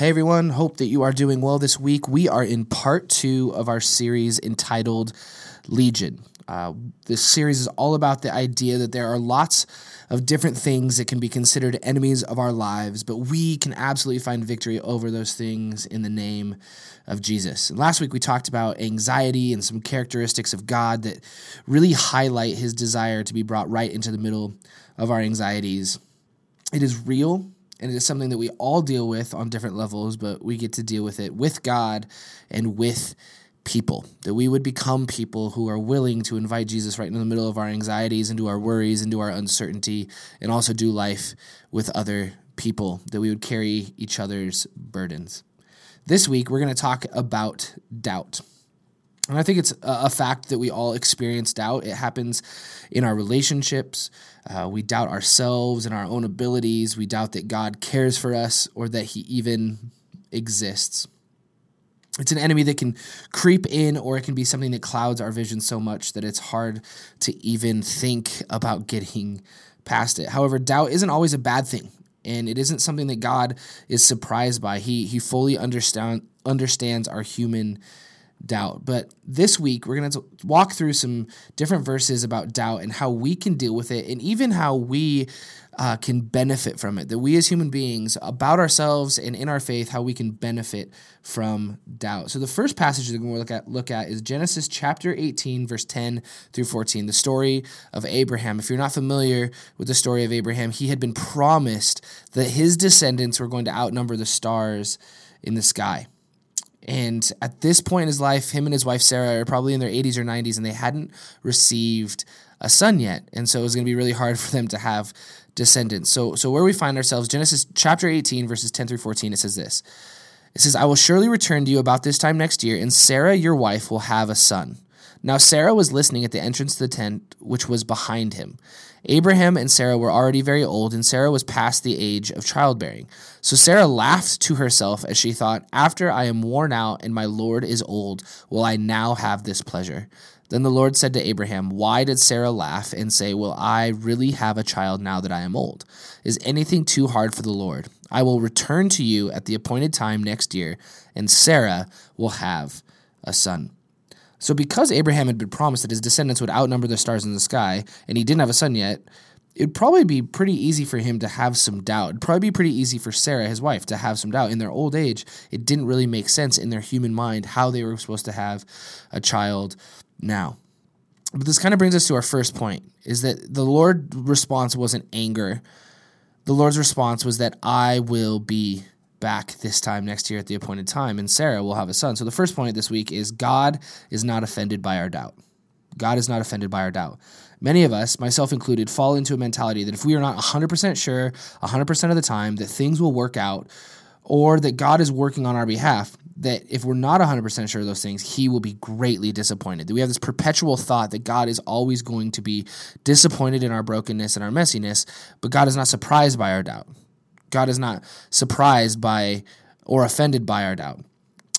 Hey everyone, hope that you are doing well this week. We are in part two of our series entitled Legion. Uh, this series is all about the idea that there are lots of different things that can be considered enemies of our lives, but we can absolutely find victory over those things in the name of Jesus. And last week we talked about anxiety and some characteristics of God that really highlight his desire to be brought right into the middle of our anxieties. It is real and it is something that we all deal with on different levels, but we get to deal with it with God and with people. That we would become people who are willing to invite Jesus right in the middle of our anxieties, into our worries, into our uncertainty, and also do life with other people. That we would carry each other's burdens. This week, we're going to talk about doubt. And I think it's a fact that we all experience doubt. It happens in our relationships. Uh, we doubt ourselves and our own abilities. We doubt that God cares for us or that He even exists. It's an enemy that can creep in, or it can be something that clouds our vision so much that it's hard to even think about getting past it. However, doubt isn't always a bad thing and it isn't something that God is surprised by. He he fully understand understands our human doubt. But this week, we're going to walk through some different verses about doubt and how we can deal with it, and even how we uh, can benefit from it. That we as human beings, about ourselves and in our faith, how we can benefit from doubt. So the first passage that we're going to look at, look at is Genesis chapter 18, verse 10 through 14, the story of Abraham. If you're not familiar with the story of Abraham, he had been promised that his descendants were going to outnumber the stars in the sky. And at this point in his life, him and his wife Sarah are probably in their 80s or 90s, and they hadn't received a son yet. And so it was going to be really hard for them to have descendants. So, so where we find ourselves, Genesis chapter 18, verses 10 through 14, it says this. It says, I will surely return to you about this time next year, and Sarah, your wife, will have a son. Now Sarah was listening at the entrance to the tent, which was behind him. Abraham and Sarah were already very old, and Sarah was past the age of childbearing. So Sarah laughed to herself as she thought, After I am worn out and my Lord is old, will I now have this pleasure? Then the Lord said to Abraham, Why did Sarah laugh and say, Will I really have a child now that I am old? Is anything too hard for the Lord? I will return to you at the appointed time next year, and Sarah will have a son. So, because Abraham had been promised that his descendants would outnumber the stars in the sky, and he didn't have a son yet, it'd probably be pretty easy for him to have some doubt. It'd probably be pretty easy for Sarah, his wife, to have some doubt. In their old age, it didn't really make sense in their human mind how they were supposed to have a child now. But this kind of brings us to our first point is that the Lord's response wasn't anger. The Lord's response was that I will be back this time next year at the appointed time, and Sarah will have a son. So the first point this week is God is not offended by our doubt. God is not offended by our doubt. Many of us, myself included, fall into a mentality that if we are not 100% sure 100% of the time that things will work out or that God is working on our behalf, that if we're not 100% sure of those things, he will be greatly disappointed. That we have this perpetual thought that God is always going to be disappointed in our brokenness and our messiness, but God is not surprised by our doubt. God is not surprised by or offended by our doubt.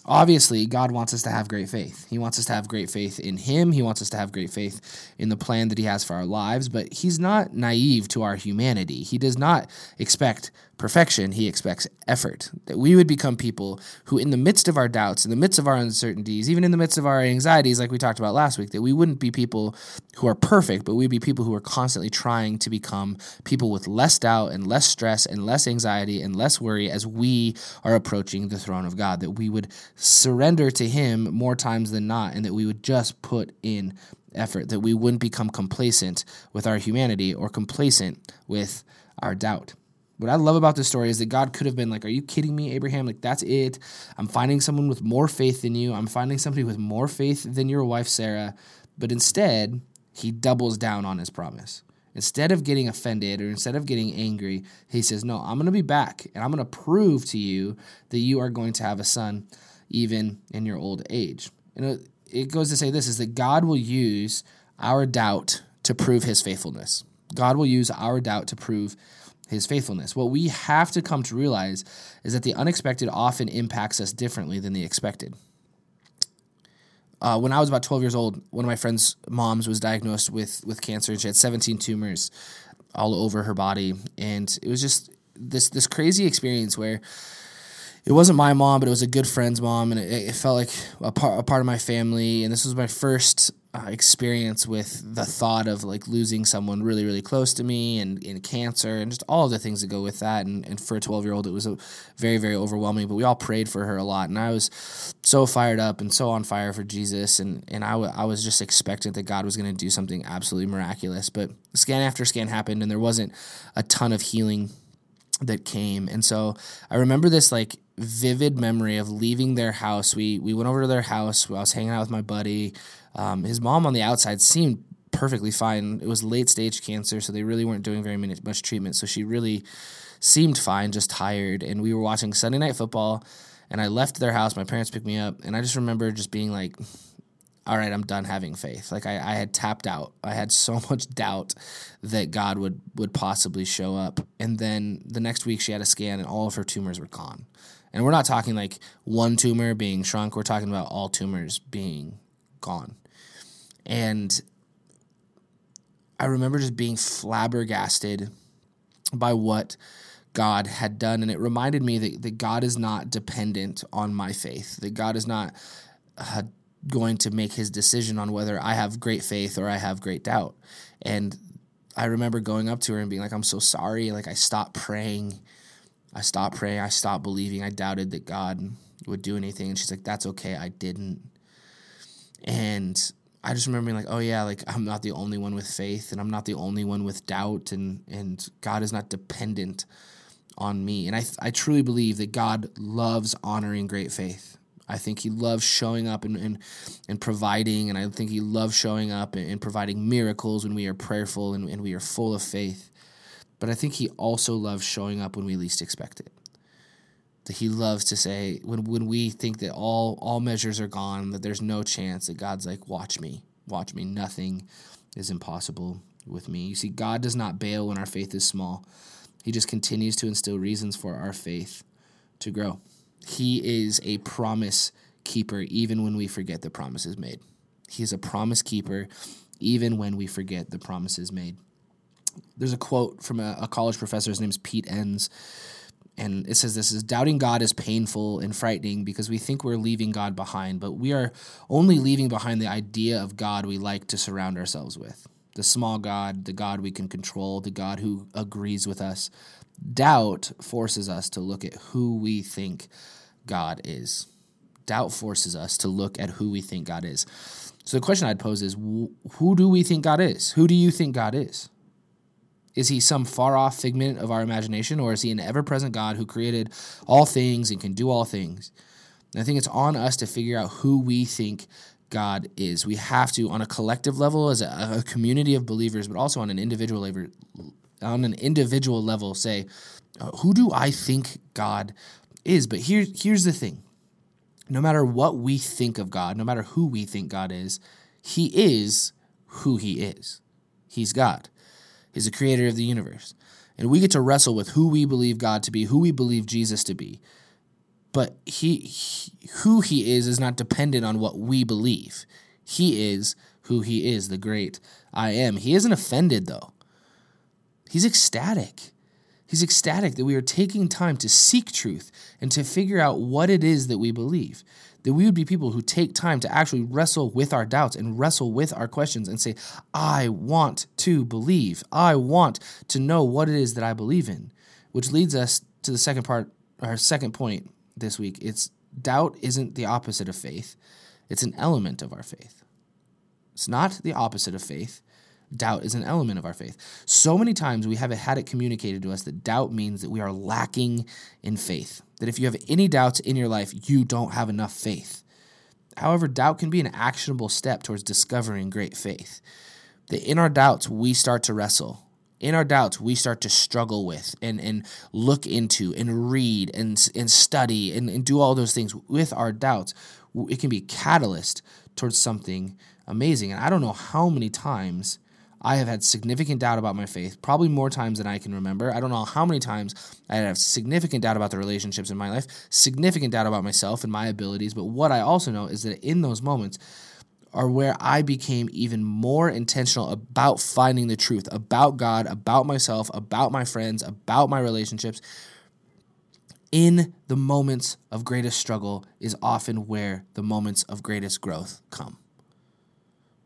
Obviously, God wants us to have great faith. He wants us to have great faith in Him. He wants us to have great faith in the plan that He has for our lives, but He's not naive to our humanity. He does not expect perfection, he expects effort. That we would become people who, in the midst of our doubts, in the midst of our uncertainties, even in the midst of our anxieties, like we talked about last week, that we wouldn't be people who are perfect, but we'd be people who are constantly trying to become people with less doubt and less stress and less anxiety and less worry as we are approaching the throne of God. That we would surrender to Him more times than not, and that we would just put in effort, that we wouldn't become complacent with our humanity or complacent with our doubt. What I love about this story is that God could have been like, Are you kidding me, Abraham? Like, that's it. I'm finding someone with more faith than you. I'm finding somebody with more faith than your wife, Sarah. But instead, he doubles down on his promise. Instead of getting offended or instead of getting angry, he says, No, I'm going to be back and I'm going to prove to you that you are going to have a son even in your old age. And it goes to say this is that God will use our doubt to prove his faithfulness. God will use our doubt to prove his faithfulness. What we have to come to realize is that the unexpected often impacts us differently than the expected. Uh, when I was about 12 years old, one of my friend's moms was diagnosed with, with cancer. And she had 17 tumors all over her body. And it was just this, this crazy experience where it wasn't my mom, but it was a good friend's mom, and it, it felt like a part, a part of my family. And this was my first uh, experience with the thought of like losing someone really, really close to me, and, and cancer, and just all of the things that go with that. And, and for a twelve year old, it was a very, very overwhelming. But we all prayed for her a lot, and I was so fired up and so on fire for Jesus, and and I, w- I was just expectant that God was going to do something absolutely miraculous. But scan after scan happened, and there wasn't a ton of healing that came. And so I remember this like vivid memory of leaving their house. We we went over to their house. I was hanging out with my buddy. Um, his mom on the outside seemed perfectly fine. It was late stage cancer, so they really weren't doing very much treatment. So she really seemed fine, just tired. And we were watching Sunday night football. And I left their house. My parents picked me up, and I just remember just being like, all right, I'm done having faith. Like I, I had tapped out. I had so much doubt that God would would possibly show up. And then the next week she had a scan and all of her tumors were gone. And we're not talking like one tumor being shrunk, we're talking about all tumors being gone. And I remember just being flabbergasted by what God had done. And it reminded me that, that God is not dependent on my faith, that God is not uh, going to make his decision on whether I have great faith or I have great doubt. And I remember going up to her and being like, I'm so sorry. Like, I stopped praying. I stopped praying. I stopped believing. I doubted that God would do anything. And she's like, That's okay. I didn't. And I just remember being like, Oh, yeah, like, I'm not the only one with faith and I'm not the only one with doubt. And, and God is not dependent on me. And I, I truly believe that God loves honoring great faith. I think he loves showing up and, and, and providing, and I think he loves showing up and, and providing miracles when we are prayerful and, and we are full of faith. But I think he also loves showing up when we least expect it. That he loves to say, when, when we think that all, all measures are gone, that there's no chance, that God's like, watch me, watch me. Nothing is impossible with me. You see, God does not bail when our faith is small, He just continues to instill reasons for our faith to grow. He is a promise keeper even when we forget the promises made. He is a promise keeper even when we forget the promises made. There's a quote from a, a college professor, his name is Pete Enns, and it says this is doubting God is painful and frightening because we think we're leaving God behind, but we are only leaving behind the idea of God we like to surround ourselves with. The small God, the God we can control, the God who agrees with us, Doubt forces us to look at who we think God is. Doubt forces us to look at who we think God is. So the question I'd pose is who do we think God is? Who do you think God is? Is he some far off figment of our imagination, or is he an ever present God who created all things and can do all things? And I think it's on us to figure out who we think God is. We have to, on a collective level, as a, a community of believers, but also on an individual level, on an individual level say, uh, who do I think God is? But here, here's the thing no matter what we think of God, no matter who we think God is, He is who He is. He's God, He's the creator of the universe. And we get to wrestle with who we believe God to be, who we believe Jesus to be. But he, he who he is is not dependent on what we believe. He is who he is, the great I am. He isn't offended though. He's ecstatic. He's ecstatic that we are taking time to seek truth and to figure out what it is that we believe. That we would be people who take time to actually wrestle with our doubts and wrestle with our questions and say, I want to believe. I want to know what it is that I believe in. Which leads us to the second part, our second point this week. It's doubt isn't the opposite of faith, it's an element of our faith. It's not the opposite of faith, doubt is an element of our faith. So many times we have had it communicated to us that doubt means that we are lacking in faith. That if you have any doubts in your life, you don't have enough faith. However, doubt can be an actionable step towards discovering great faith. That in our doubts, we start to wrestle. In our doubts, we start to struggle with and, and look into and read and, and study and, and do all those things with our doubts. It can be a catalyst towards something amazing. And I don't know how many times I have had significant doubt about my faith, probably more times than I can remember. I don't know how many times I have significant doubt about the relationships in my life, significant doubt about myself and my abilities. But what I also know is that in those moments are where I became even more intentional about finding the truth about God, about myself, about my friends, about my relationships. in the moments of greatest struggle is often where the moments of greatest growth come.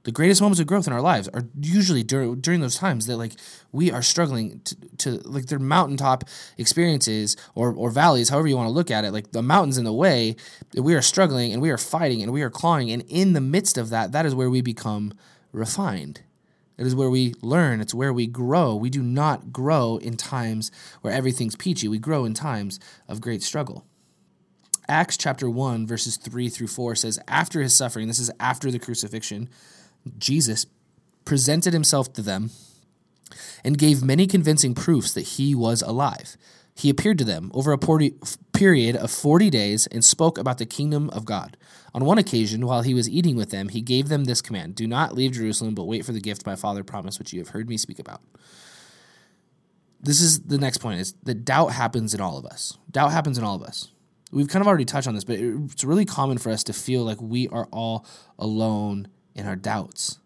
The greatest moments of growth in our lives are usually during, during those times that like we are struggling to, to like their mountaintop experiences or, or valleys, however you want to look at it, like the mountains in the way, we are struggling and we are fighting and we are clawing. And in the midst of that, that is where we become refined. It is where we learn. It's where we grow. We do not grow in times where everything's peachy. We grow in times of great struggle. Acts chapter 1, verses 3 through 4 says, After his suffering, this is after the crucifixion, Jesus presented himself to them and gave many convincing proofs that he was alive. He appeared to them over a period of 40 days and spoke about the kingdom of God. On one occasion, while he was eating with them, he gave them this command Do not leave Jerusalem, but wait for the gift my Father promised, which you have heard me speak about. This is the next point is that doubt happens in all of us. Doubt happens in all of us. We've kind of already touched on this, but it's really common for us to feel like we are all alone in our doubts.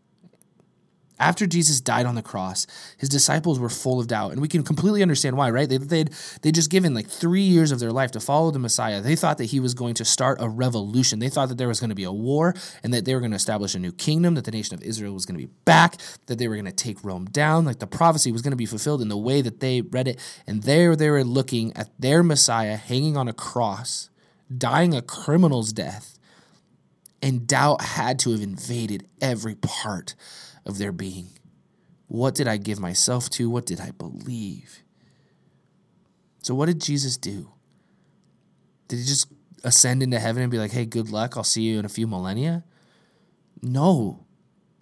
After Jesus died on the cross, his disciples were full of doubt, and we can completely understand why, right? They, they'd, they'd just given like three years of their life to follow the Messiah. They thought that he was going to start a revolution. They thought that there was going to be a war and that they were going to establish a new kingdom, that the nation of Israel was going to be back, that they were going to take Rome down. Like the prophecy was going to be fulfilled in the way that they read it. And there they were looking at their Messiah hanging on a cross, dying a criminal's death. And doubt had to have invaded every part of their being. What did I give myself to? What did I believe? So, what did Jesus do? Did he just ascend into heaven and be like, hey, good luck, I'll see you in a few millennia? No.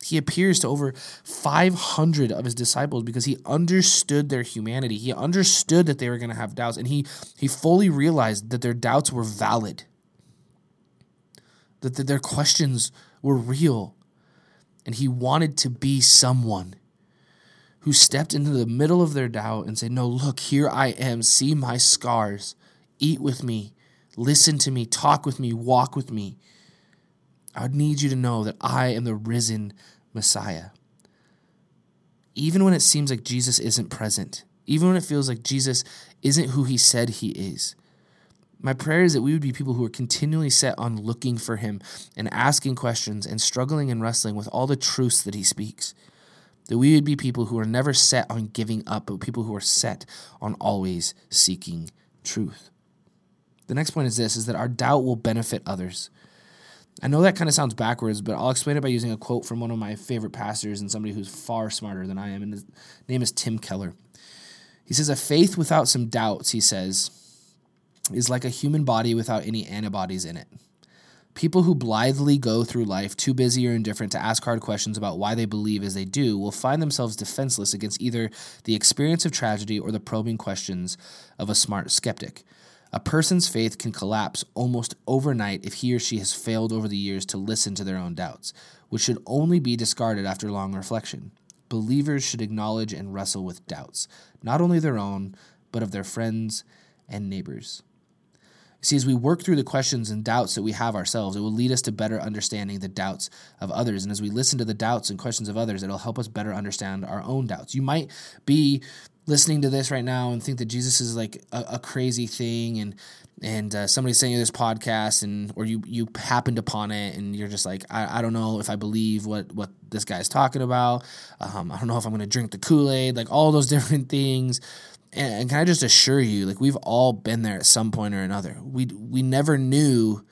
He appears to over 500 of his disciples because he understood their humanity. He understood that they were going to have doubts, and he, he fully realized that their doubts were valid, that their questions were real, and he wanted to be someone who stepped into the middle of their doubt and said, No, look, here I am. See my scars. Eat with me. Listen to me. Talk with me. Walk with me. I would need you to know that I am the risen Messiah. Even when it seems like Jesus isn't present, even when it feels like Jesus isn't who he said he is, my prayer is that we would be people who are continually set on looking for him and asking questions and struggling and wrestling with all the truths that he speaks. That we would be people who are never set on giving up, but people who are set on always seeking truth. The next point is this is that our doubt will benefit others. I know that kind of sounds backwards, but I'll explain it by using a quote from one of my favorite pastors and somebody who's far smarter than I am, and his name is Tim Keller. He says, A faith without some doubts, he says, is like a human body without any antibodies in it. People who blithely go through life too busy or indifferent to ask hard questions about why they believe as they do will find themselves defenseless against either the experience of tragedy or the probing questions of a smart skeptic. A person's faith can collapse almost overnight if he or she has failed over the years to listen to their own doubts, which should only be discarded after long reflection. Believers should acknowledge and wrestle with doubts, not only their own, but of their friends and neighbors. See, as we work through the questions and doubts that we have ourselves, it will lead us to better understanding the doubts of others. And as we listen to the doubts and questions of others, it'll help us better understand our own doubts. You might be listening to this right now and think that Jesus is like a, a crazy thing and and uh, somebody's saying this podcast and or you you happened upon it and you're just like I, I don't know if I believe what what this guy's talking about um, I don't know if I'm gonna drink the Kool-Aid like all those different things and can I just assure you, like we've all been there at some point or another. We we never knew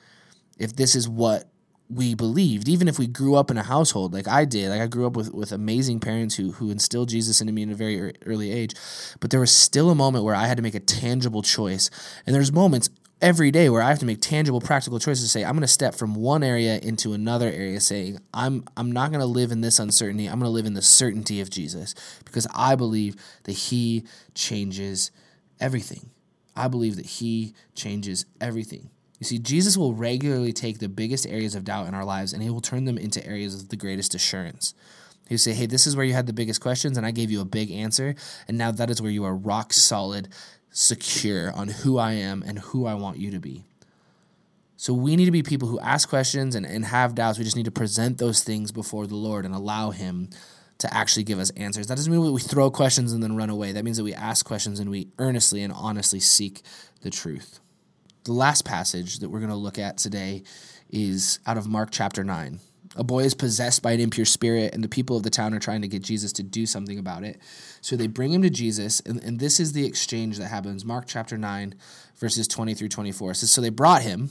if this is what we believed, even if we grew up in a household like I did. Like I grew up with, with amazing parents who who instilled Jesus into me in a very early age. But there was still a moment where I had to make a tangible choice. And there's moments every day where I have to make tangible, practical choices to say, I'm going to step from one area into another area, saying, I'm, I'm not going to live in this uncertainty. I'm going to live in the certainty of Jesus because I believe that He changes everything. I believe that He changes everything. You see, Jesus will regularly take the biggest areas of doubt in our lives and He will turn them into areas of the greatest assurance. He'll say, Hey, this is where you had the biggest questions, and I gave you a big answer. And now that is where you are rock solid secure on who I am and who I want you to be. So we need to be people who ask questions and, and have doubts. We just need to present those things before the Lord and allow Him to actually give us answers. That doesn't mean we throw questions and then run away. That means that we ask questions and we earnestly and honestly seek the truth. The last passage that we're going to look at today is out of Mark chapter 9. A boy is possessed by an impure spirit, and the people of the town are trying to get Jesus to do something about it. So they bring him to Jesus, and, and this is the exchange that happens. Mark chapter 9, verses 20 through 24. It says, So they brought him.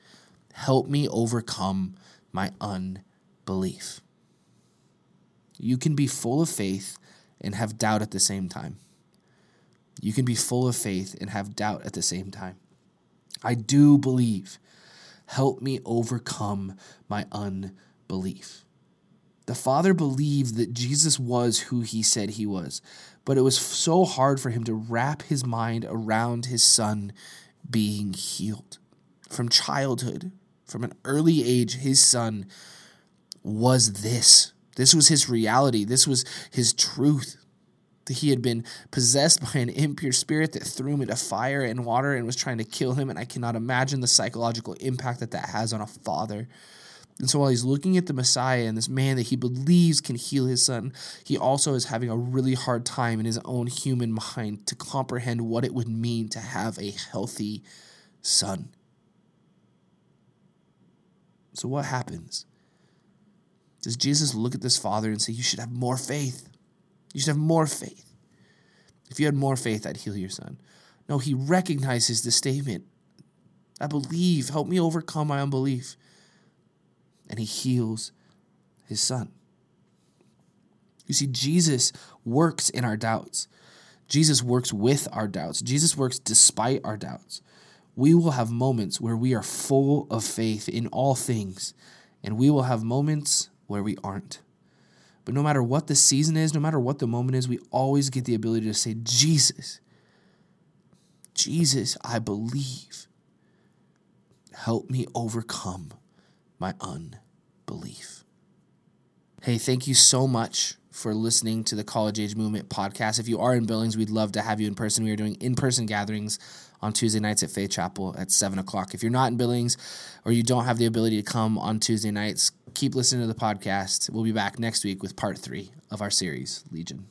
Help me overcome my unbelief. You can be full of faith and have doubt at the same time. You can be full of faith and have doubt at the same time. I do believe. Help me overcome my unbelief. The father believed that Jesus was who he said he was, but it was so hard for him to wrap his mind around his son being healed. From childhood, from an early age, his son was this. This was his reality. This was his truth. That he had been possessed by an impure spirit that threw him into fire and water and was trying to kill him. And I cannot imagine the psychological impact that that has on a father. And so while he's looking at the Messiah and this man that he believes can heal his son, he also is having a really hard time in his own human mind to comprehend what it would mean to have a healthy son. So what happens? Does Jesus look at this father and say, You should have more faith? You should have more faith. If you had more faith, I'd heal your son. No, he recognizes the statement I believe, help me overcome my unbelief. And he heals his son. You see, Jesus works in our doubts. Jesus works with our doubts. Jesus works despite our doubts we will have moments where we are full of faith in all things, and we will have moments where we aren't. But no matter what the season is, no matter what the moment is, we always get the ability to say, Jesus, Jesus, I believe. Help me overcome my unbelief. Hey, thank you so much for listening to the College Age Movement podcast. If you are in Billings, we'd love to have you in person. We are doing in person gatherings on Tuesday nights at Faith Chapel at 7 o'clock. If you're not in Billings or you don't have the ability to come on Tuesday nights, keep listening to the podcast. We'll be back next week with part three of our series, Legion.